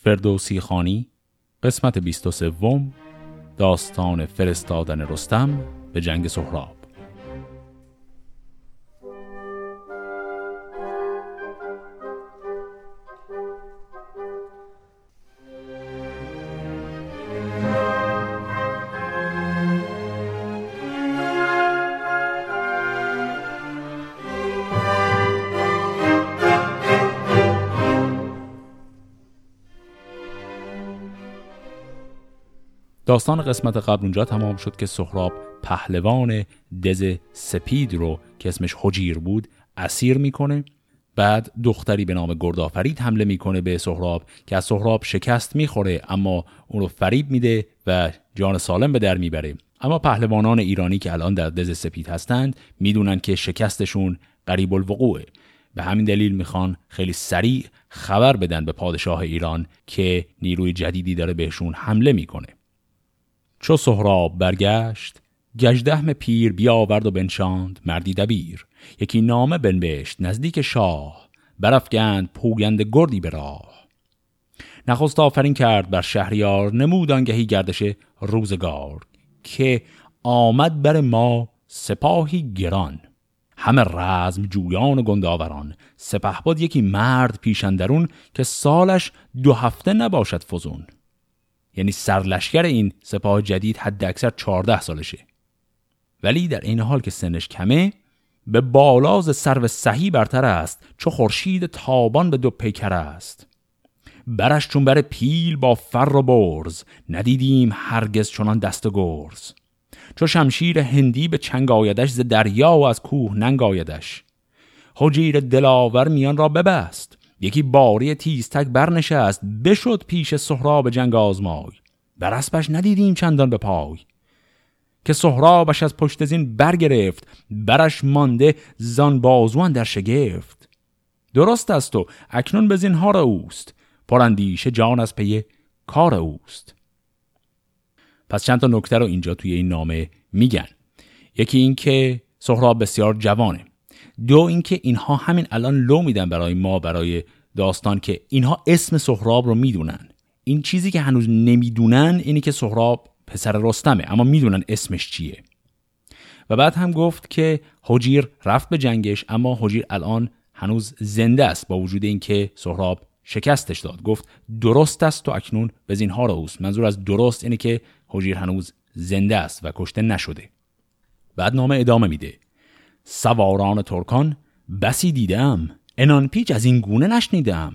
فردوسی خانی قسمت 23 داستان فرستادن رستم به جنگ سهراب. داستان قسمت قبل اونجا تمام شد که سهراب پهلوان دز سپید رو که اسمش حجیر بود اسیر می‌کنه. بعد دختری به نام گردآفرید حمله می‌کنه به سهراب که از سهراب شکست می‌خوره اما اون رو فریب میده و جان سالم به در می‌بره. اما پهلوانان ایرانی که الان در دز سپید هستند می‌دونن که شکستشون قریب الوقوعه. به همین دلیل می‌خوان خیلی سریع خبر بدن به پادشاه ایران که نیروی جدیدی داره بهشون حمله می‌کنه. چو سهراب برگشت گجدهم پیر بیاورد و بنشاند مردی دبیر. یکی نامه بنوشت نزدیک شاه برافگند پوگند گردی به راه. نخست آفرین کرد بر شهریار نمود آنگهی گردش روزگار که آمد بر ما سپاهی گران. همه رزم جویان و گنداوران سپه بود یکی مرد پیشندرون که سالش دو هفته نباشد فزون. یعنی سرلشکر این سپاه جدید حد اکثر 14 سالشه. ولی در این حال که سنش کمه به بالاز سرو صحی برتر است چو خورشید تابان به دو پیکر است. برش چون بر پیل با فر و برز ندیدیم هرگز چنان دست و گرز. چو شمشیر هندی به چنگ آیدش ز دریا و از کوه ننگ آیدش. حجیر دلاور میان را ببست. یکی باری تیزتک برنشست بشد پیش سهراب جنگ آزمای. بر اسبش ندیدیم چندان به پای. که سهرابش از پشت زین برگرفت برش مانده زان بازوان در شگفت. درست است و اکنون به زینهار اوست پراندیشه جان از پی کار اوست. پس چند تا نکته رو اینجا توی این نامه میگن. یکی این که سهراب بسیار جوانه. دو اینکه اینها همین الان لو میدن برای ما برای داستان که اینها اسم سهراب رو می‌دونن. این چیزی که هنوز نمی‌دونن اینی که سهراب پسر رستمه اما می‌دونن اسمش چیه. و بعد هم گفت که حجیر رفت به جنگش اما حجیر الان هنوز زنده است با وجود اینکه سهراب شکستش داد. گفت درست است و اکنون به زینها اوست. منظور از درست اینه که حجیر هنوز زنده است و کشته نشده. بعد نامه ادامه میده. سواران ترکان بسی دیدم. انان پیچ از این گونه نشنیدم.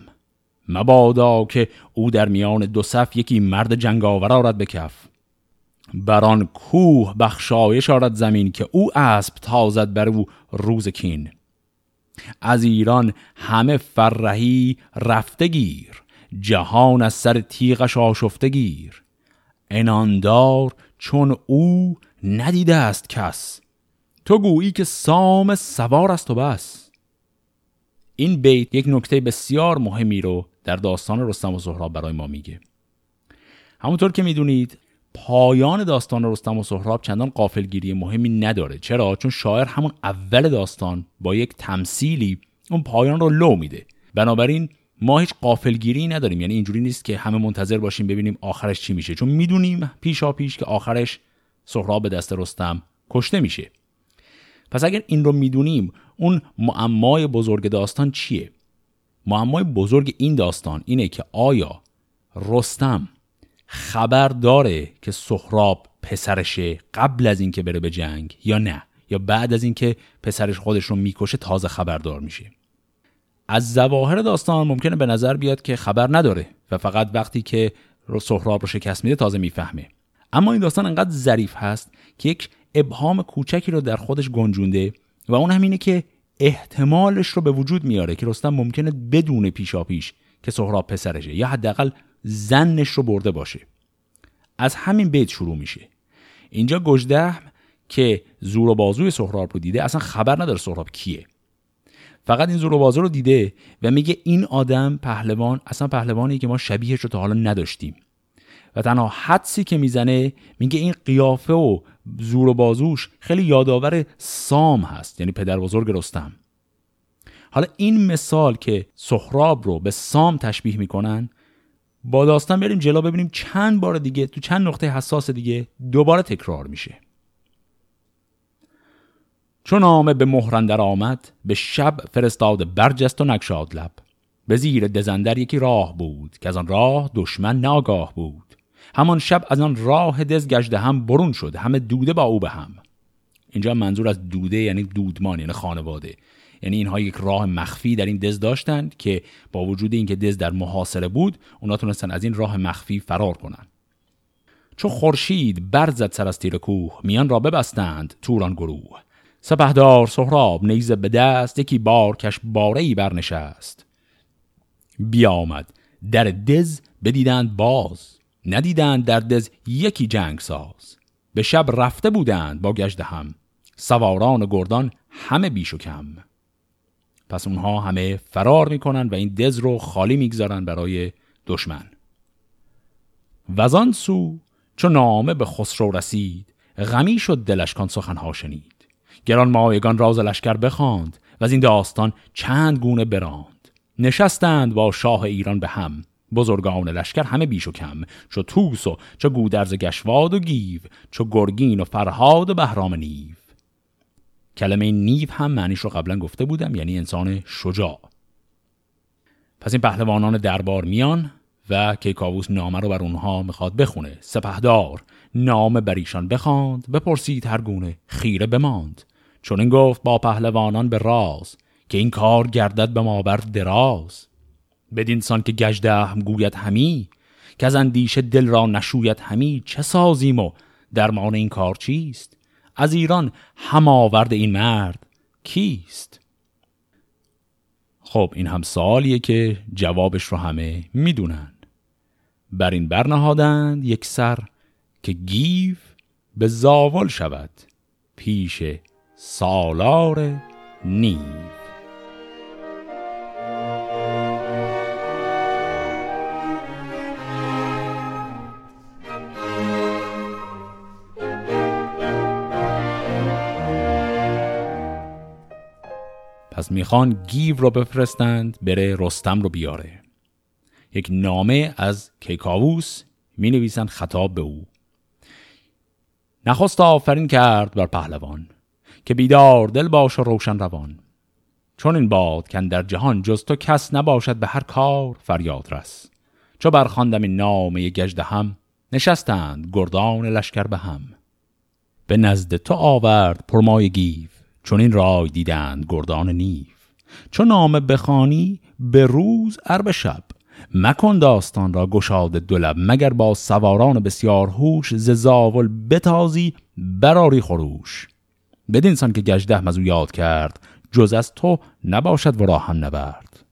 مبادا که او در میان دو صف یکی مرد جنگاور آرد به کف. بران کوه بخشایش آرد زمین که او اسب تازد بر او روز کین. از ایران همه فرهی رفته گیر جهان از سر تیغش آشفته گیر. اناندار چون او ندیده است کس. تو گویی که سام سوار است و بس. این بیت یک نکته بسیار مهمی رو در داستان رستم و سهراب برای ما میگه. همونطور که می‌دونید پایان داستان رستم و سهراب چندان قافلگیری مهمی نداره. چرا؟ چون شاعر همون اول داستان با یک تمثیلی اون پایان رو لو میده. بنابراین ما هیچ قافلگیری نداریم. یعنی اینجوری نیست که همه منتظر باشیم ببینیم آخرش چی میشه. چون می‌دونیم پیشا پیش که آخرش سهراب به دست رستم کشته میشه. پس اگر این رو می‌دونیم اون معمای بزرگ داستان چیه؟ معمای بزرگ این داستان اینه که آیا رستم خبر داره که سهراب پسرشه قبل از اینکه بره به جنگ یا نه؟ یا بعد از اینکه پسرش خودش رو می‌کشه تازه خبردار میشه؟ از زواهر داستان ممکنه به نظر بیاد که خبر نداره و فقط وقتی که سهراب رو شکست میده تازه می‌فهمه. اما این داستان انقدر ظریف هست که یک ابهام کوچکی رو در خودش گنجونده و اون همینه که احتمالش رو به وجود میاره که رستم ممکنه بدون پیشا پیش که سهراب پسرشه یا حداقل زنش رو برده باشه. از همین بیت شروع میشه. اینجا گجدهم که زور و بازوی سهراب رو دیده اصلا خبر نداره سهراب کیه. فقط این زور و بازو رو دیده و میگه این آدم پهلوان اصلا پهلوانی که ما شبیهش رو تا حالا نداشتیم. و تنها حدسی که می‌زنه میگه این قیافه و زور و بازوش خیلی یادآور سام هست یعنی پدر بزرگ رستم. حالا این مثال که سهراب رو به سام تشبیه می‌کنن با داستان بریم جلو ببینیم چند بار دیگه تو چند نقطه حساس دیگه دوباره تکرار میشه. چون نامه به مهرندر آمد به شب فرستاد برجست و نکشاد لب. به زیر دزندر یکی راه بود که از آن راه دشمن ناگاه بود. همان شب از آن راه دز گشته هم برون شد همه دوده با او به هم. اینجا منظور از دوده یعنی دودمان یعنی خانواده. یعنی اینها یک راه مخفی در این دز داشتند که با وجود اینکه دز در محاصره بود اونا تونستن از این راه مخفی فرار کنند چو خورشید برزد سر از تیر کوه میان را ببستند توران گروه. سپهدار سهراب نیزه به دست یکی بارکش باره ای برنشست. بیامد در دز بدیدند باز. ندیدند در دز یکی جنگ ساز به شب رفته بودند با گشت هم. سواران و گردان همه بیش و کم. پس اونها همه فرار می‌کنن و این دز رو خالی می‌گذارن برای دشمن. وزان سو چون نامه به خسرو رسید غمی شد دلش کان سخنها شنید. گران مایگان راز لشکر بخواند و از این داستان چند گونه براند. نشستند با شاه ایران به هم. بزرگان لشکر همه بیش و کم چو توس و چو گودرز گشواد و گیو چو گرگین و فرهاد و بهرام نیو. کلمه نیو هم معنیش رو قبلا گفته بودم یعنی انسان شجاع. پس این پهلوانان دربار میان و کیکاووس نامه رو بر اونها می‌خواد بخونه. سپهدار نامه بر ایشان بخواند بپرسید هر گونه خیره بماند. چون این گفت با پهلوانان به راز که این کار گردد به ما بر دراز. بدین سان که هم گوید همی که از اندیشه دل را نشوید همی چه سازیم و درمان این کار چیست؟ از ایران هم آورد این مرد کیست؟ خب این هم سوالیه که جوابش رو همه می‌دونن. بر این برنهادند یک سر که گیو به زاول شود پیش سالار نیو. پس می‌خوان گیو رو بفرستند بره رستم رو بیاره. یک نامه از کیکاووس می نویسند خطاب به او. نخست آفرین کرد بر پهلوان که بیدار دل باش و روشن روان. چون این باد که در جهان جز تو کس نباشد به هر کار فریاد رس. چو برخواندم این نامه گجده هم نشستند گردان لشکر به هم. به نزد تو آورد پرمای گیو. چون این رای دیدند گردان نیو. چون نامه بخانی به روز ار شب مکن داستان را گشاد دولب مگر با سواران بسیار هوش ز زاول بتازی براری خروش. بدین سان که گجده مزو یاد کرد جز از تو نباشد و هم نبرد.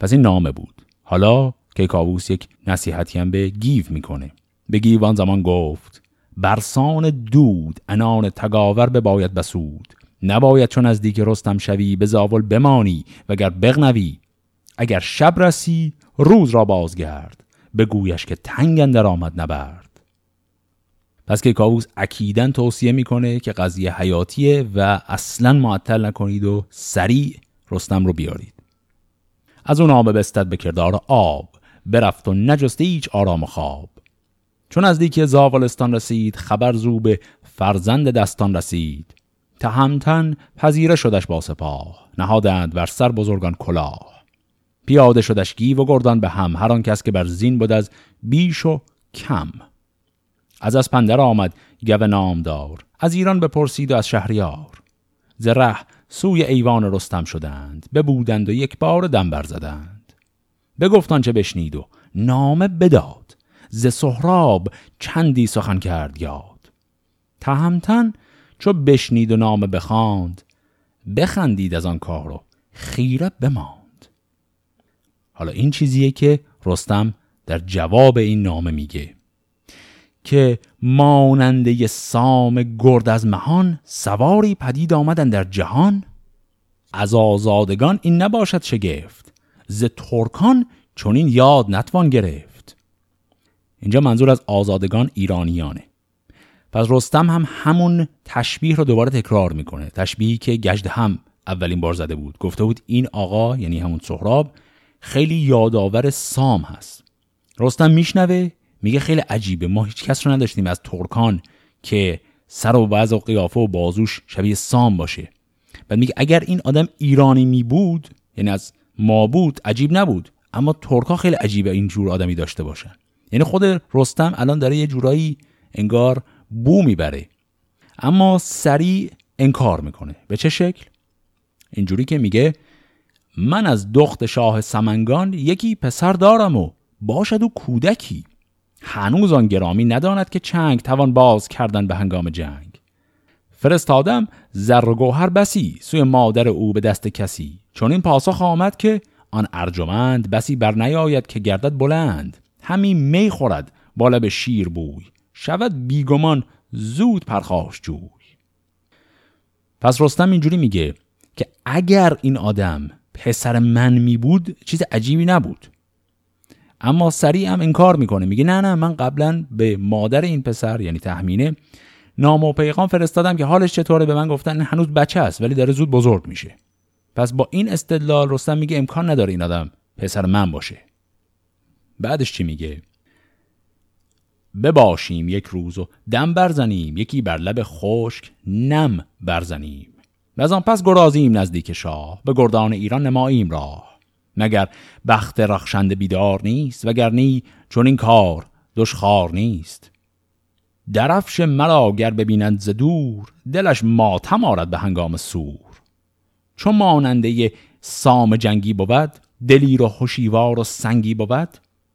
پس این نامه بود. حالا که کاووس یک نصیحتی هم به گیو می‌کنه. به گیوان زمان گفت برسان دود انان تگاور بباید بسود. نباید چون از دیگه رستم شوی به زاول بمانی وگر بغنوی. اگر شب رسی روز را بازگرد. بگویش که تنگ اندر آمد نبرد. پس که کاووس اکیدن توصیه می‌کنه که قضیه حیاتیه و اصلا معطل نکنید و سریع رستم رو بیارید. از اون آب بستد به کردار آب. برفت و نجسته هیچ آرام خواب. چون از دیگه زاولستان رسید خبر زو به فرزند دستان رسید. تهمتن پذیره شدش با سپاه نهادند بر سر بزرگان کلاه. پیاده شدش گیو و گردان به هم هر آن کس که بر زین بود از بیش و کم. از از پندر آمد گو نامدار از ایران بپرسید و از شهریار. زره سوی ایوان رستم شدند ببودند و یک بار دم برزدند بگفتان چه بشنید و نامه بداد. ز سهراب چندی سخن کرد یاد. تهمتن چو بشنید و نامه بخواند بخندید از آن کار و خیره بماند. حالا این چیزیه که رستم در جواب این نامه میگه که ماننده سام گرد از مهان سواری پدید آمدن در جهان. از آزادگان این نباشد شگفت ز ترکان چون این یاد نتوان گرفت. اینجا منظور از آزادگان ایرانیانه. پس رستم هم همون تشبیه رو دوباره تکرار می‌کنه. تشبیهی که گجد هم اولین بار زده بود. گفته بود این آقا یعنی همون سهراب خیلی یادآور سام هست. رستم میشنوه میگه خیلی عجیبه. ما هیچ کس رو نداشتیم از ترکان که سر و بعض و قیافه و بازوش شبیه سام باشه. بعد میگه اگر این آدم ایرانی می بود یعنی از ما بود عجیب نبود. اما ترکا خیلی عجیبه این جور آدمی داشته باشن. یعنی خود رستم الان داره یه جورایی انگار بو می‌بره. اما سریع انکار می‌کنه. به چه شکل؟ اینجوری که میگه من از دخت شاه سمنگان یکی پسر دارم و باشد و کودکی. هنوز آن گرامی نداند که چنگ توان باز کردن به هنگام جنگ. فرستادم زر و گوهر بسی سوی مادر او به دست کسی. چون این پاسخ آمد که آن ارجمند بسی بر نیاید که گردد بلند. همین می خورد بالا به شیر بوی. شود بیگمان زود پرخاش جوی. پس رستم اینجوری میگه که اگر این آدم پسر من می بود چیز عجیبی نبود. اما سریع هم انکار می‌کنه. میگه نه نه من قبلا به مادر این پسر یعنی تحمینه نام و پیغام فرستادم که حالش چطوره؟ به من گفتن هنوز بچه است ولی داره زود بزرگ میشه. پس با این استدلال رستم میگه امکان نداره این آدم پسر من باشه. بعدش چی میگه؟ بباشیم یک روز و دم برزنیم یکی بر لب خشک نم برزنیم. و از آن پس گرازیم نزدیک شاه به گردان ایران نماییم راه. مگر بخت رخشنده بیدار نیست وگرنی چون این کار دشخار نیست. درفش مرا گر ببینند ز دور دلش ماتم آرد به هنگام سور. چون ماننده سام جنگی بود دلیر و هوشیوار و سنگی بود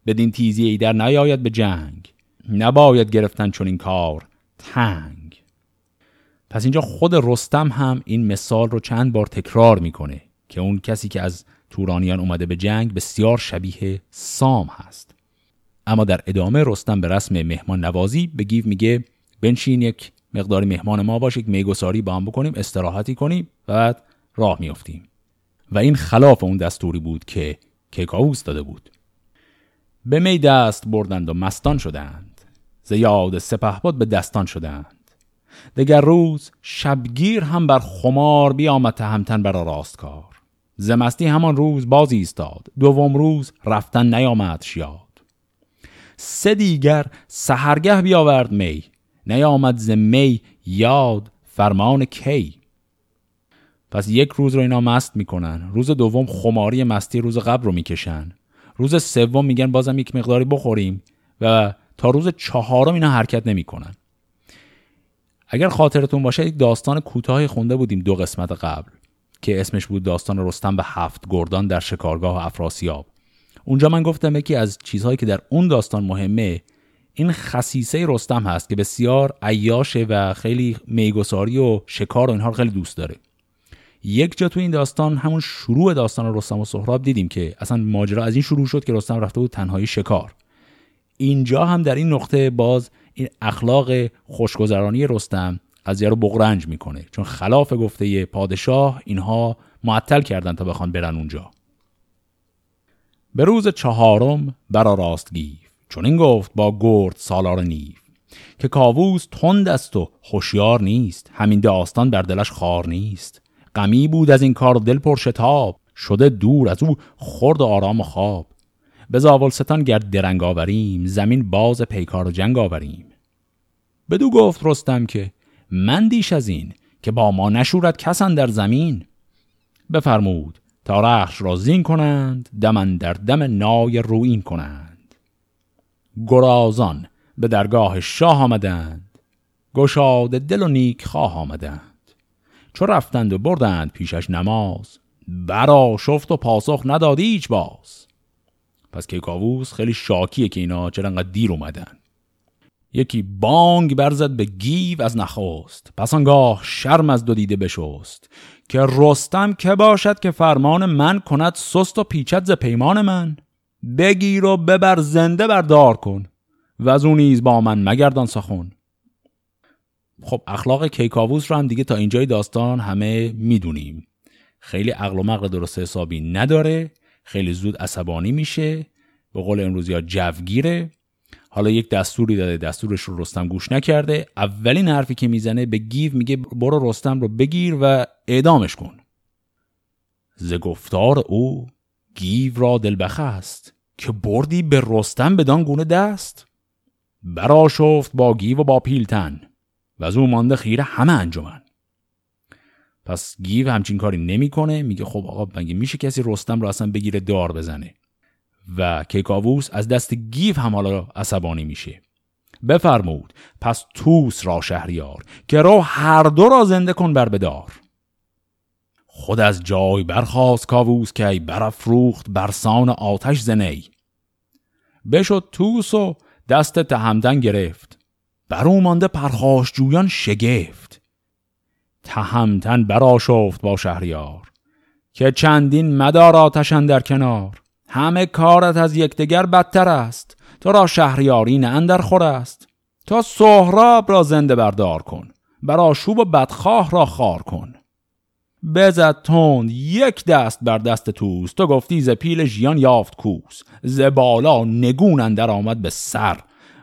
بدین تیزی ای در نیاید به جنگ. نباید گرفتن چون این کار. تنگ. پس اینجا خود رستم هم این مثال رو چند بار تکرار می‌کنه که اون کسی که از تورانیان اومده به جنگ بسیار شبیه سام هست. اما در ادامه رستم به رسم مهمان نوازی به گیو میگه بنشین یک مقداری مهمان ما باش یک میگساری با هم بکنیم استراحتی کنیم بعد راه میافتیم. و این خلاف اون دستوری بود که کیکاووس داده بود. به می دست بردند و مستان شدند. ز یاد سپهبد به دستان شدند. دگر روز شبگیر هم بر خمار بیامد تهمتن بر راستکار. زمستی همان روز باز ایستاد. دوم روز رفتن نیامد شیاد. سه دیگر سهرگه بیاورد می. نیامد ز می یاد فرمان کی. پس یک روز رو اینا مست می‌کنن. روز دوم خماری مستی روز قبل رو می‌کشن. روز سوم میگن بازم یک مقداری بخوریم و تا روز چهارم اینا حرکت نمی‌کنن. اگر خاطرتون باشه یک داستان کوتاهی خونده بودیم دو قسمت قبل که اسمش بود داستان رستم به هفت گردان در شکارگاه افراسیاب. اونجا من گفتم یکی از چیزهایی که در اون داستان مهمه این خصیصه رستم هست که بسیار عیاشه و خیلی میگساری و شکار و اینها رو خیلی دوست داره. یک جا تو این داستان همون شروع داستان رستم و سهراب دیدیم که اصلا ماجرا از این شروع شد که رستم رفته بود تنهایی شکار. اینجا هم در این نقطه باز این اخلاق خوشگذرانی رستم قضیه رو بغرنج می‌کنه. چون خلاف گفته پادشاه اینها معطل کردن تا بخوان برن اونجا. به روز چهارم برا راست گیف چون این گفت با گرد سالار نیف که کاووس تند است و هوشیار نیست. همین داستان بر دلش خار نیست. غمی بود از این کار دل پر شتاب. شده دور از او خرد آرام و خواب. به زاولستان گرد درنگ آوریم زمین باز پیکار و جنگ آوریم. بدو گفت رستم که من دیش از این که با ما نشورد کسان در زمین. بفرمود تا رخش را زین کنند دمن در دم نای روین کنند. گرازان به درگاه شاه آمدند. گشاد دل و نیک خواه آمدند. چو رفتند و بردند پیشش نماز. برا شفت و پاسخ ندادی هیچ باز. پس کیکاووس خیلی شاکیه که اینا چرا انقدر دیر اومدن. یکی بانگ برزد به گیو از نخواست پس آنگاه شرم از دو دیده بشست. که رستم که باشد که فرمان من کند سست و پیچد ز پیمان من. بگیر و ببر زنده بردار کن. و از اون نیز با من مگردان سخن. خب اخلاق کیکاووس رو هم دیگه تا اینجای داستان همه می‌دونیم. خیلی عقل و مقل درست حسابی نداره خیلی زود عصبانی میشه به قول امروزی ها جوگیره. حالا یک دستوری داده دستورش رو رستم گوش نکرده. اولین حرفی که می‌زنه به گیو میگه برو رستم رو بگیر و اعدامش کن. ز گفتار او گیو را دلبخه است که بردی به رستم بدان گونه دست. برا شفت با گیو و با پیلتن. و از او مانده خیره همه انجمن. پس گیو همچین کاری نمی‌کنه. میگه خب آقا مگه میشه کسی رستم رو اصلا بگیره دار بزنه؟ و کیکاووس از دست گیو هم حالا عصبانی میشه. بفرمود پس توس را شهریار که رو هر دو را زنده کن بر بدار خود از جای برخواست کاووس که برافروخت برسان آتش زنی. بشد توس و دست تهمدن گرفت. برو مانده پرخاش جویان شگفت. تهمتن براشفت با شهریار که چندین مدار آتشن در کنار. همه کارت از یکدیگر بدتر است. تو را شهریاری نه اندر خور است. تا سهراب را زنده بردار کن. برا شوب و بدخواه را خار کن. بزد تند یک دست بر دست توس تو گفتی ز پیل ژیان یافت کوس. ز بالا نگون اندر آمد به سر.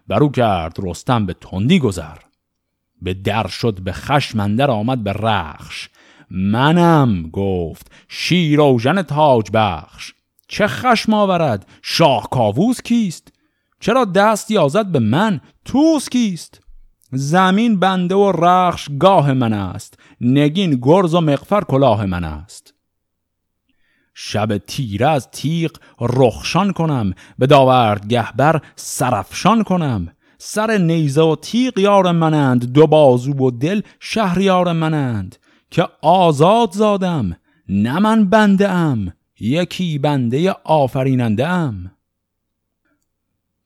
برو کرد رستم به تندی گذر. به در شد به خشم اندر آمد به رخش. منم گفت شیر و ژن تاج بخش. چه خشم آورد؟ شاه کاووس کیست؟ چرا دست یازد به من؟ توس کیست؟ زمین بنده و رخش گاه من است. نگین گرز و مقفر کلاه من است. شب تیره از تیغ رخشان کنم به داورد گهبر سرفشان کنم. سر نیزه و تیغ یار منند دو بازو و دل شهریار منند. که آزاد زادم نه من بنده ام یکی بنده آفریننده ام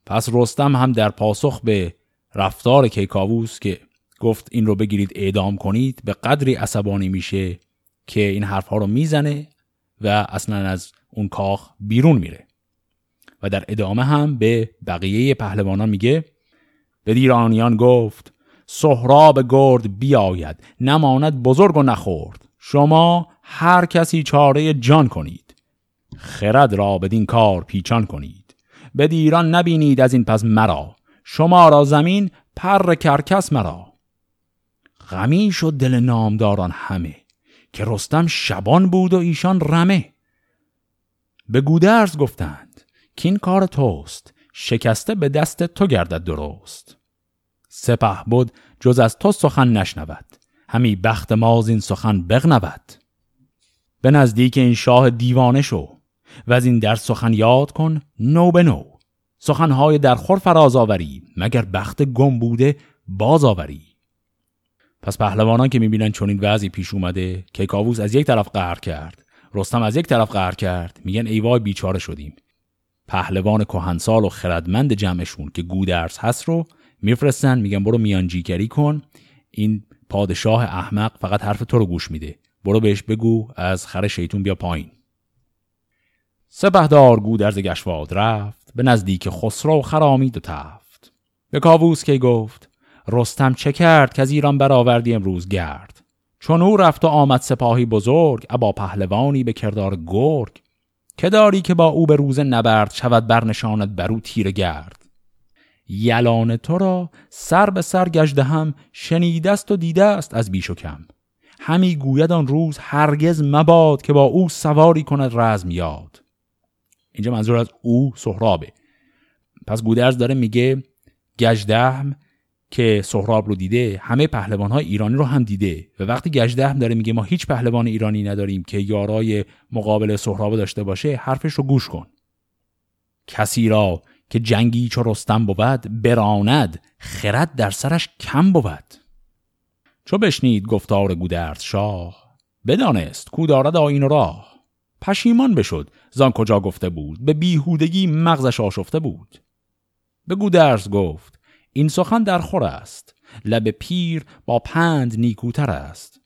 پس رستم هم در پاسخ به رفتار کیکاووس که گفت این رو بگیرید اعدام کنید به قدری عصبانی میشه که این حرفها رو می‌زنه و اصلا از اون کاخ بیرون میره. و در ادامه هم به بقیه پهلوانان میگه به دیرانیان گفت سهراب گرد بیاید نماند بزرگ و نخورد. شما هر کسی چاره جان کنید. خرد را بدین کار پیچان کنید. به دیران نبینید از این پس مرا. شما را زمین پر کرکس مرا. غمی شد دل نامداران همه. که رستم شبان بود و ایشان رمه. به گودرز گفتند که این کار توست شکسته به دست تو گردد درست. سپه بود جز از تو سخن نشنود همی بخت ماز این سخن بغنود. به نزدیک این شاه دیوانه شو و از این در سخن یاد کن نو به نو. سخنهای در خور فراز آوری مگر بخت گم بوده باز آوری. پس پهلوانان که می‌بینن چون این وضعی پیش اومده که کاووس از یک طرف قهر کرد رستم از یک طرف قهر کرد میگن ای وای بیچاره شدیم. پهلوان کهنسال و خردمند جمعشون که گودرس هست رو میفرستن میگن برو میانجیگری کن این پادشاه احمق فقط حرف تو رو گوش میده. برو بهش بگو از خر شیطون بیا پایین. سپهدار گودرز گشواد رفت به نزدیک خسرو خرامید و تفت. به کاووس که گفت؟ رستم چه کرد که از ایران برآوردی امروز گرد؟ چون او رفت و آمد سپاهی بزرگ ابا پهلوانی به کردار گرگ. که داری که با او به روز نبرد شود برنشاند برو تیر گرد؟ یلان تو را سر به سر گشته هم شنیدست و دیده است از بیش و کم. همی گوید آن روز هرگز مباد که با او سواری کند رزم یاد. اینجا منظور از او سهرابه. پس گودرز داره میگه گجدهم که سهراب رو دیده همه پهلوان های ایرانی رو هم دیده. و وقتی گجدهم داره میگه ما هیچ پهلوان ایرانی نداریم که یارای مقابل سهراب داشته باشه حرفش رو گوش کن. کسی را که جنگی چو رستم بود براند خرد در سرش کم بود. چو بشنید گفتار گودرز شاه بدانست کو دارد آین راه. پشیمان بشد زان کجا گفته بود به بیهودگی مغزش آشفته بود. به گودرز گفت این سخن در خور است. لب پیر با پند نیکوتر است.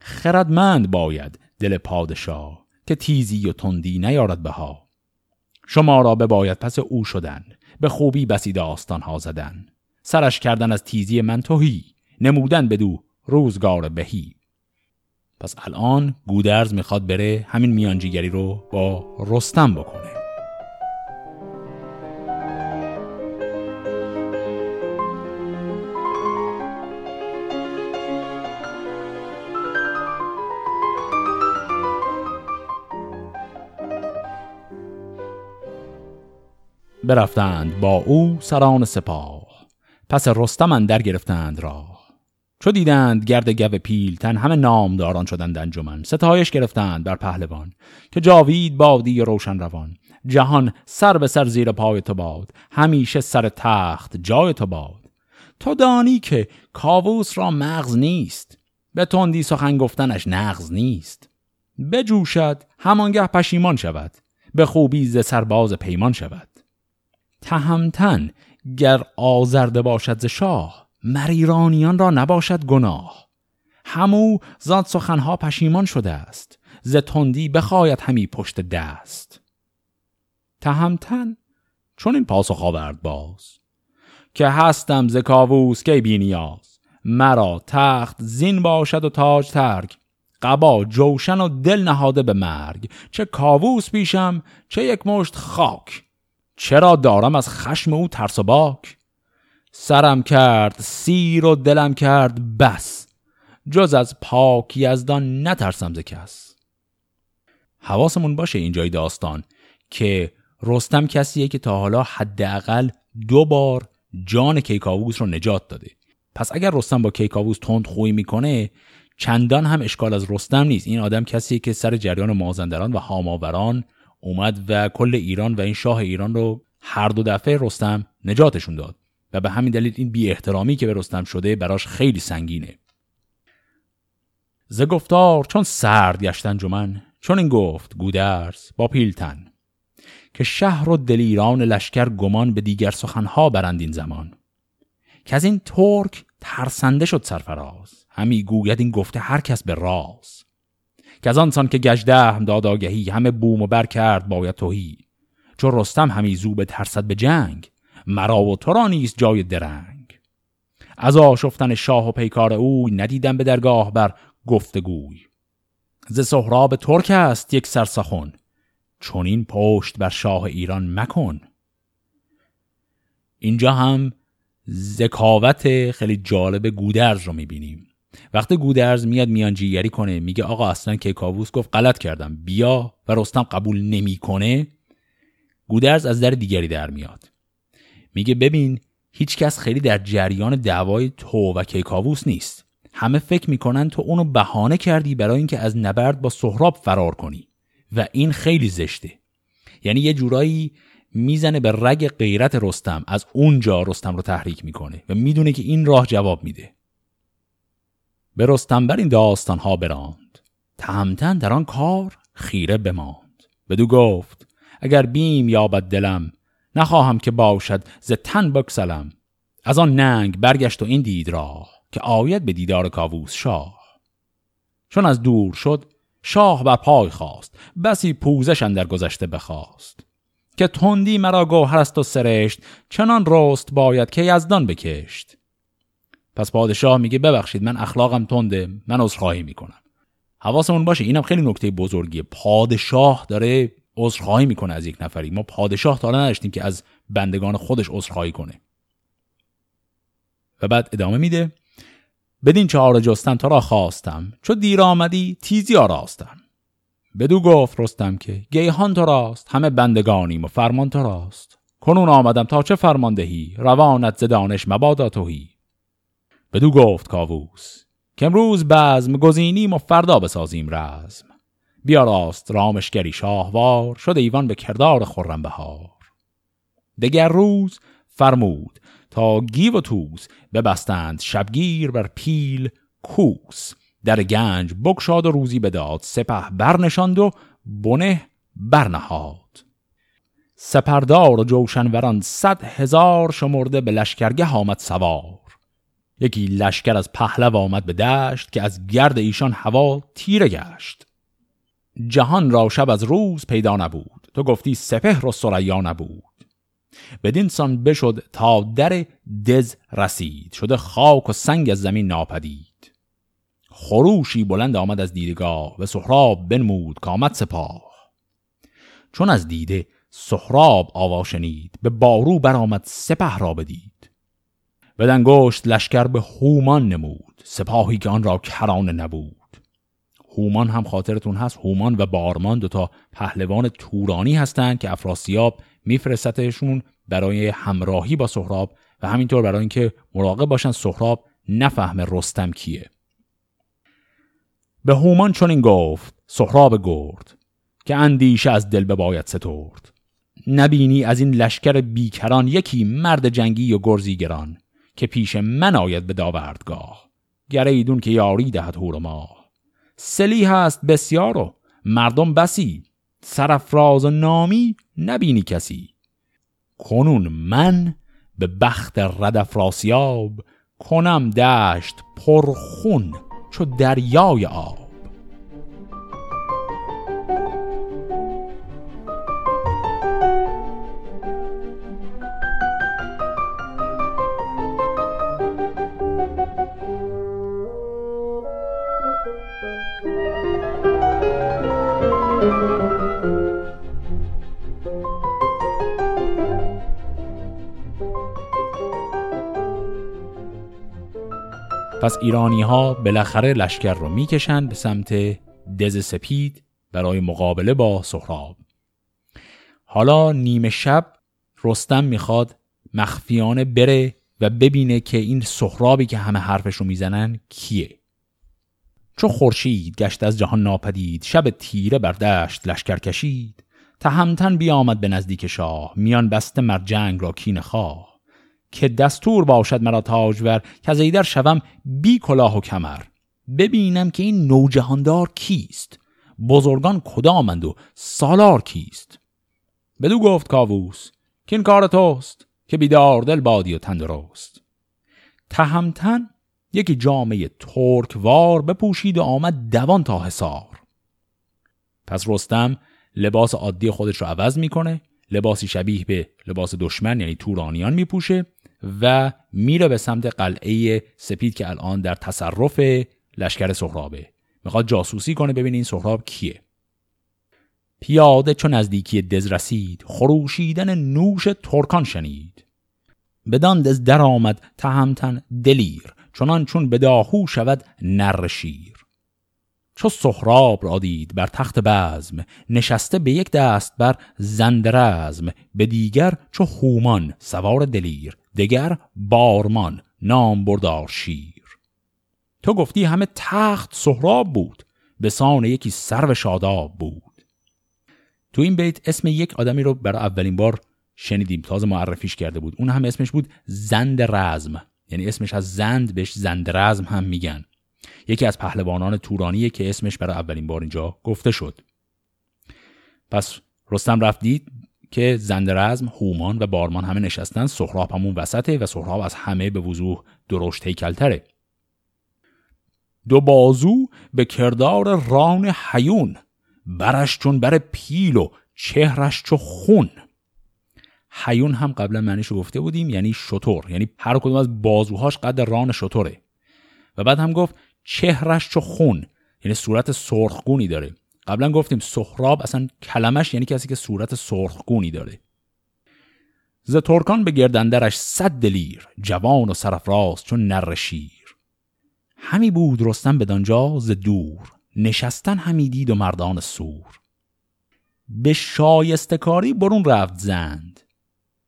خردمند باید دل پادشاه که تیزی و تندی نیارد بها. شما را باید پس او شدن به خوبی بسی داستان ها زدن. سرش کردن از تیزی من توهی نمودن بدو روزگار بهی. پس الان گودرز می‌خواد بره همین میانجیگری رو با رستم بکنه برفتند با او سران سپاه. پس رستم در گرفتند راه. چو دیدند گرد گو پیلتن همه نامداران شدند انجمن. ستایش گرفتند بر پهلوان که جاوید بادی روشن روان. جهان سر به سر زیر پای تو باد همیشه سر تخت جای تو باد. تو دانی که کاووس را مغز نیست به تندی سخن گفتنش نغز نیست. بجوشد همانگه پشیمان شود به خوبی ز سرباز پیمان شود. تهمتن گر آزرده باشد ز شاه مریرانیان را نباشد گناه. همو زاد سخنها پشیمان شده است ز تندی بخواید همی پشت دست. تهمتن چون این پاسخ آورد باز که هستم ز کاووس کی بینیاز مرا تخت زین باشد و تاج ترگ قبا جوشن و دل نهاده به مرگ. چه کاووس پیشم چه یک مشت خاک. چرا دارم از خشم او ترس و باک؟ سرم کرد سیر و دلم کرد بس. جز از پاک یزدان نترسم ز کس. حواسمون باشه اینجای داستان که رستم کسیه که تا حالا حداقل دو بار جان کیکاووس رو نجات داده. پس اگر رستم با کیکاووس تند خوی می‌کنه چندان هم اشکال از رستم نیست. این آدم کسیه که سر جریان مازندران و هاماوران اومد و کل ایران و این شاه ایران رو هر دو دفعه رستم نجاتشون داد و به همین دلیل این بی احترامی که به رستم شده براش خیلی سنگینه. ز گفتار چون سرد گشتن جمن چون این گفت گودرز با پیلتن که شهر و دلیران لشکر گمان به دیگر سخنها برند این زمان. که از این ترک ترسنده شد سرفراز. همی گوید این گفته هر کس به راز. که از آنسان که گجده داد آگهی همه بوم و بر کرد باید توهی چون رستم همی زو به ترسد به جنگ مرا و تو را نیست جای درنگ. از آشفتن شاه و پیکار اوی ندیدم به درگاه بر گفتگوی. ز سهراب ترک است یک سرسخن چون این پشت بر شاه ایران مکن. اینجا هم ذکاوت خیلی جالب گودرز رو می‌بینیم. وقتی گودرز میاد میانجیگری کنه میگه آقا اصلا که کاووس گفت غلط کردم بیا و رستم قبول نمی‌کنه. گودرز از در دیگری در میاد. میگه ببین هیچکس خیلی در جریان دعوای تو و کیکاووس نیست. همه فکر می‌کنن تو اونو بهانه کردی برای اینکه از نبرد با سهراب فرار کنی. و این خیلی زشته. یعنی یه جورایی می‌زنه به رگ غیرت رستم از اونجا رستم رو تحریک می‌کنه و می‌دونه که این راه جواب میده. به رستم بر این داستان ها براند. تهمتن در آن کار خیره بماند. بدو گفت اگر بیم یابد دلم نخواهم که باشد ز تن بکسلم از آن ننگ برگشت و این دید راه که آید به دیدار کاووس شاه. چون از دور شد شاه بر پای خواست بسی پوزش در گذشته بخواست. که تندی مرا گوهر است و سرشت چنان رست باید که یزدان بکشت. پس پادشاه میگه ببخشید من اخلاقم تنده من عذرخواهی می‌کنم. حواسمون باشه اینم خیلی نکته بزرگیه. پادشاه داره عذرخواهی می‌کنه از یک نفری. ما پادشاه تا نداشتیم که از بندگان خودش عذرخواهی کنه. و بعد ادامه میده. بدین چهار جستم تو را خواستم. چو دیر آمدی تیزی آراستم. بدو گفت رستم که گیهان تو راست همه بندگانیم و فرمان تو راست. کنون آمدم تا چه فرماندهی روانت ز دانش مبادا توهی. بدو گفت کاووس که امروز بزم گزینیم و فردا بسازیم رزم. بیا راست رامشگری شاهوار شد ایوان به کردار خرم بهار دگر روز فرمود تا گیو و توز ببستند شبگیر بر پیل کوس. در گنج بکشاد و روزی بداد سپه برنشاند و بنه برنهاد. سپردار و جوشنوران صد هزار شمرده به لشکرگه آمد سوار. یکی لشکر از پهلو آمد به دشت که از گرد ایشان هوا تیره گشت. جهان را شب از روز پیدا نبود. تو گفتی سپهر و سریا نبود. بدین سان بشد تا در دز رسید. شده خاک و سنگ از زمین ناپدید. خروشی بلند آمد از دیدگاه و سهراب بنمود کامت سپاه. چون از دیده سهراب آوا شنید به بارو برآمد سپه را بدید. بدن گشت لشکر به هومان نمود سپاهی که آن را کرانه نبود. هومان هم خاطرتون هست هومان و بارمان دوتا پهلوان تورانی هستند که افراسیاب میفرستتشون برای همراهی با سهراب و همینطور برای اینکه مراقب باشن سهراب نفهم رستم کیه. به هومان چنین گفت سهراب گرد که اندیشه از دل باید سترد. نبینی از این لشکر بیکران یکی مرد جنگی و گرزیگران که پیش من آید به داوردگاه. گره ایدون که یاری دهد هور ما سلی هست بسیار و مردم بسی. سرفراز و نامی نبینی کسی. کنون من به بخت ردف راسیاب کنم دشت پرخون چو دریای آب. پس ایرانی ها بالاخره لشکر رو می‌کشند به سمت دز سپید برای مقابله با سهراب. حالا نیمه شب رستم می‌خواد مخفیانه بره و ببینه که این سهرابی که همه حرفش رو می‌زنن کیه. چو خورشید گشت از جهان ناپدید شب تیره بر دشت لشکر کشید تهمتن بیامد به نزدیک شاه میان بسته مر جنگ را کین خواه. که دستور باشد مرا تاجور که از ایدر شوم بی کلاه و کمر. ببینم که این نوجهاندار کیست. بزرگان کدامند و سالار کیست؟ بدو گفت کاووس که این کار توست که بیدار دل بادی و تندرست. تهمتن یکی جامعه ترکوار بپوشید و آمد دوان تا حسار پس رستم لباس عادی خودش رو عوض می‌کنه لباسی شبیه به لباس دشمن یعنی تورانیان میپوشه و میره به سمت قلعه سپید که الان در تصرف لشکر سهرابه. می‌خواد جاسوسی کنه ببینه این سهراب کیه. پیاده چون نزدیکی دز رسید خروشیدن نوش ترکان شنید. بدان دز در آمد تهمتن دلیر چنان چون به داهو شود نر شیر. چو سهراب را دید بر تخت بزم نشسته به یک دست بر زندرزم به دیگر چو هومان سوار دلیر. دگر بارمان نام بردار شیر تو گفتی همه تخت سهراب بود به سان یکی سرو شاداب بود. تو این بیت اسم یک آدمی رو برای اولین بار شنیدیم تازه معرفیش کرده بود. اون هم اسمش بود زند رزم یعنی اسمش از زند بهش زند رزم هم میگن. یکی از پهلوانان تورانیه که اسمش برای اولین بار اینجا گفته شد. پس رستم رفت دید که زندرزم، هومان و بارمان همه نشستن سهراب همون وسطه و سهراب از همه به وضوح درشت هیکلتره. دو بازو به کردار ران حیون برش چون بر پیل و چهرش چو خون. حیون هم قبلا معنیشو گفته بودیم یعنی شطور یعنی هر کدوم از بازوهاش قد ران شطوره. و بعد هم گفت چهرش چو خون یعنی صورت سرخگونی داره. قبلا گفتیم سهراب اصلا کلمش یعنی کسی که صورت سرخگونی داره. ز ترکان به گردندرش صد دلیر جوان و سرفراز چون نر شیر. همی بود رستم بدانجا ز دور نشستن همی دید و مردان سور. به شایستکاری برون رفت زند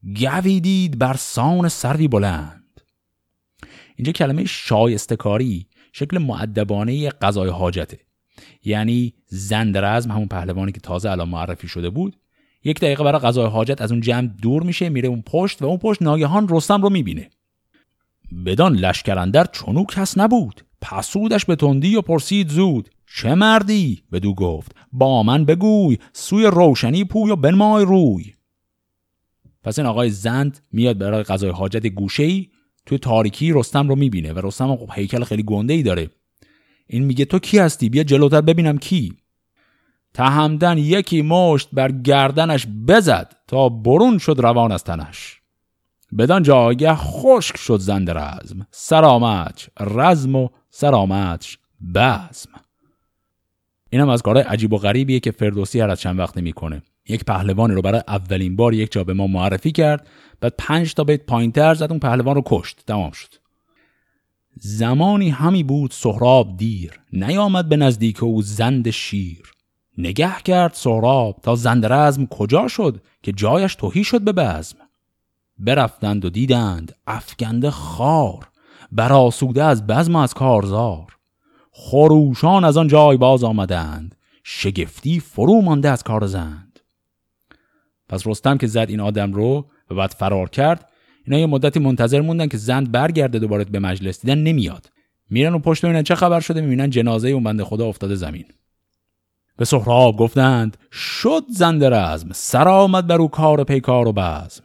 گوی دید بر سان سروی بلند. اینجا کلمه شایستکاری شکل معدبانه قضای حاجته. یعنی زندرزم همون پهلوانی که تازه الان معرفی شده بود یک دقیقه برای قضای حاجت از اون جمع دور میشه میره اون پشت و اون پشت ناگهان رستم رو می‌بینه. بدان لشکرندر چونو کس نبود. پسودش به تندی و پرسید زود چه مردی؟ بدو گفت با من بگوی سوی روشنی پوی و بنمای روی. پس این آقای زند میاد برای قضای حاجت گوشه ای توی تاریکی رستم رو می‌بینه و رستم خب هیکل خیلی گنده ای داره. این میگه تو کی هستی؟ بیا جلوتر ببینم کی. تهمدن یکی مشت بر گردنش بزد تا برون شد روان از تنش. بدان جایگه خشک شد زند رزم. سرامت رزم و سرامتش بزم. اینم از کارهای عجیب و غریبیه که فردوسی هر از چند وقت می‌کنه. یک پهلوان رو برای اولین بار یک جا به ما معرفی کرد بعد پنج تا بیت پایینتر زد اون پهلوان رو کشت. تمام شد. زمانی همی بود سهراب دیر نیامد به نزدیک او زند شیر. نگه کرد سهراب تا زندرزم کجا شد که جایش توهی شد به بزم. برفتند و دیدند افگنده خار براسوده از بزم از کارزار. خروشان از آن جای باز آمدند شگفتی فرو مانده از کار زند. پس رستم که زد این آدم رو و بعد فرار کرد اینا یه مدتی منتظر موندن که زند برگرده دوباره به مجلس. دیدن نمیاد. میرن و پشت ببینن چه خبر شده؟ می‌بینن جنازه اون بنده خدا افتاده زمین. به سهراب گفتند شد زنده رزم سر آمد بر او کار پیکار و بزم.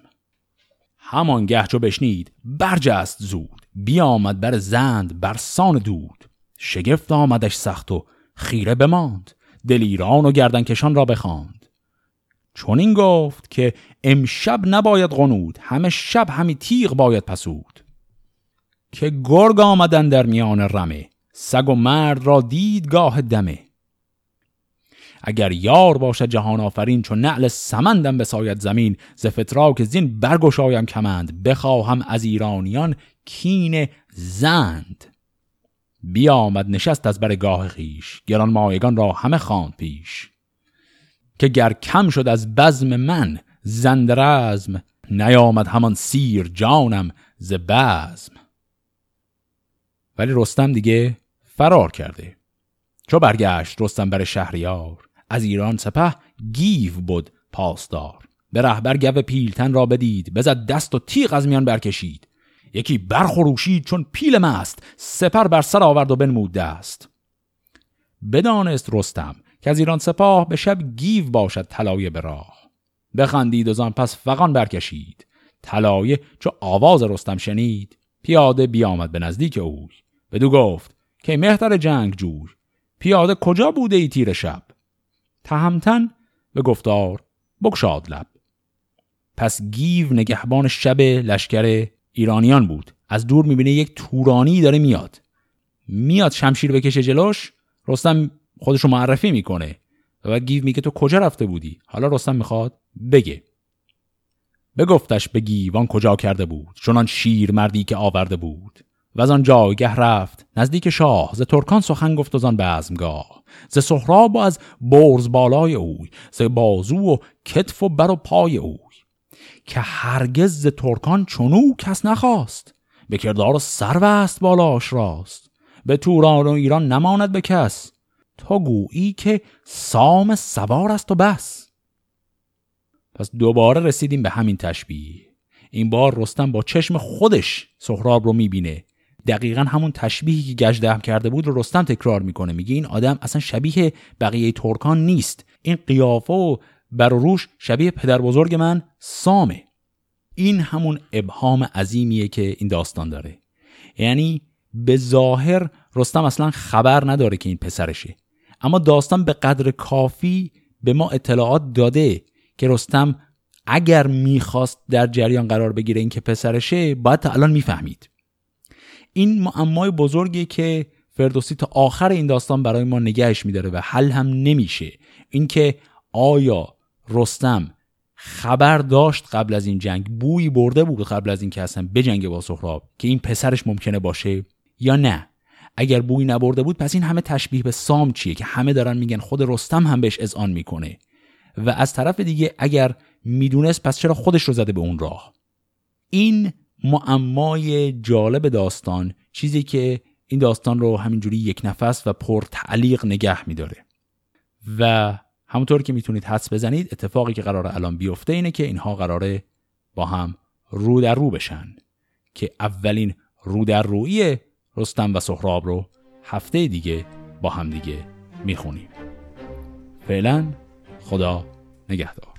همان گه چو بشنید برجست زود بیامد بر زند بر سان دود. شگفت آمدش سخت و خیره بماند. دلیران و گردنکشان را بخواند. چون این گفت که امشب نباید غنود همه شب همی تیغ باید پسود. که گرگ آمدن در میان رمه سگ و مرد را دیدگاه دمه. اگر یار باشد جهان آفرین چون نعل سمندم بساید زمین ز فتراک زین برگشایم کمند بخواهم از ایرانیان کین زند. بیامد نشست از برگاه خیش گران مایگان را همه خواند پیش. که گر کم شد از بزم من زندرزم نیامد همان سیر جانم ز بزم. ولی رستم دیگه فرار کرده. چو برگشت رستم بر شهریار از ایران سپه گیو بود پاسدار. به رهبر گو پیلتن را بدید بزد دست و تیغ از میان برکشید. یکی برخروشید چون پیل مست سپر بر سر آورد و بنمود دست. بدانست رستم که از ایران سپاه به شب گیو باشد طلایه به راه. بخندید و زان پس فقان برکشید. طلایه چو آواز رستم شنید. پیاده بیامد به نزدیک اوی. بدو گفت که مهتر جنگ جوی؟ پیاده کجا بوده ای تیر شب؟ تهمتن؟ به گفتار بکشاد لب. پس گیو نگهبان شب لشکر ایرانیان بود. از دور می‌بینه یک تورانی داره میاد. میاد شمشیر بکشه جلوش رستم خودش رو معرفی می‌کنه و بعد گیو میگه تو کجا رفته بودی؟ حالا رستم می‌خواد بگه. بگفتش به گیوان کجا کرده بود؟ چنان شیر مردی که آورده بود. و از آن جایگه رفت نزدیک شاه ز ترکان سخن گفت از آن بزمگاه. ز سهراب و از برز بالای اوی ز بازو و کتف و بر و پای اوی. که هرگز ز ترکان چنو کس نخواست. به کردار و است بالاش راست. به توران و ایران نماند به کس. تا گویی که سام سوار است و بس. پس دوباره رسیدیم به همین تشبیه. این بار رستم با چشم خودش سهراب رو می‌بینه. دقیقا همون تشبیهی که گجدهم کرده بود رو رستم تکرار می‌کنه. میگه این آدم اصلا شبیه بقیه ترکان نیست. این قیافه و بر روش شبیه پدر بزرگ من سامه. این همون ابهام عظیمیه که این داستان داره. یعنی به ظاهر رستم اصلا خبر نداره که این پسرشه. اما داستان به قدر کافی به ما اطلاعات داده که رستم اگر می‌خواست در جریان قرار بگیره این که پسرشه باید تا الان می‌فهمید. این معمای بزرگی که فردوسی تا آخر این داستان برای ما نگهش میداره و حل هم نمیشه. اینکه آیا رستم خبر داشت قبل از این جنگ بوی برده بود قبل از این که اصلا بجنگه با سهراب که این پسرش ممکنه باشه یا نه؟ اگر بوی نبرده بود پس این همه تشبیه به سام چیه که همه دارن میگن خود رستم هم بهش اذعان می‌کنه. و از طرف دیگه اگر می‌دونست پس چرا خودش رو زده به اون راه؟ این معمای جالب داستان چیزی که این داستان رو همینجوری یک نفس و پر تعلیق نگه میداره. و همونطور که می‌تونید حدس بزنید اتفاقی که قرار الان بیفته اینه که اینها قراره با هم رو در رو بشن. که اولین رو در روی رستم و سهراب رو هفته دیگه با هم دیگه می‌خونیم. فعلا خدا نگهدار.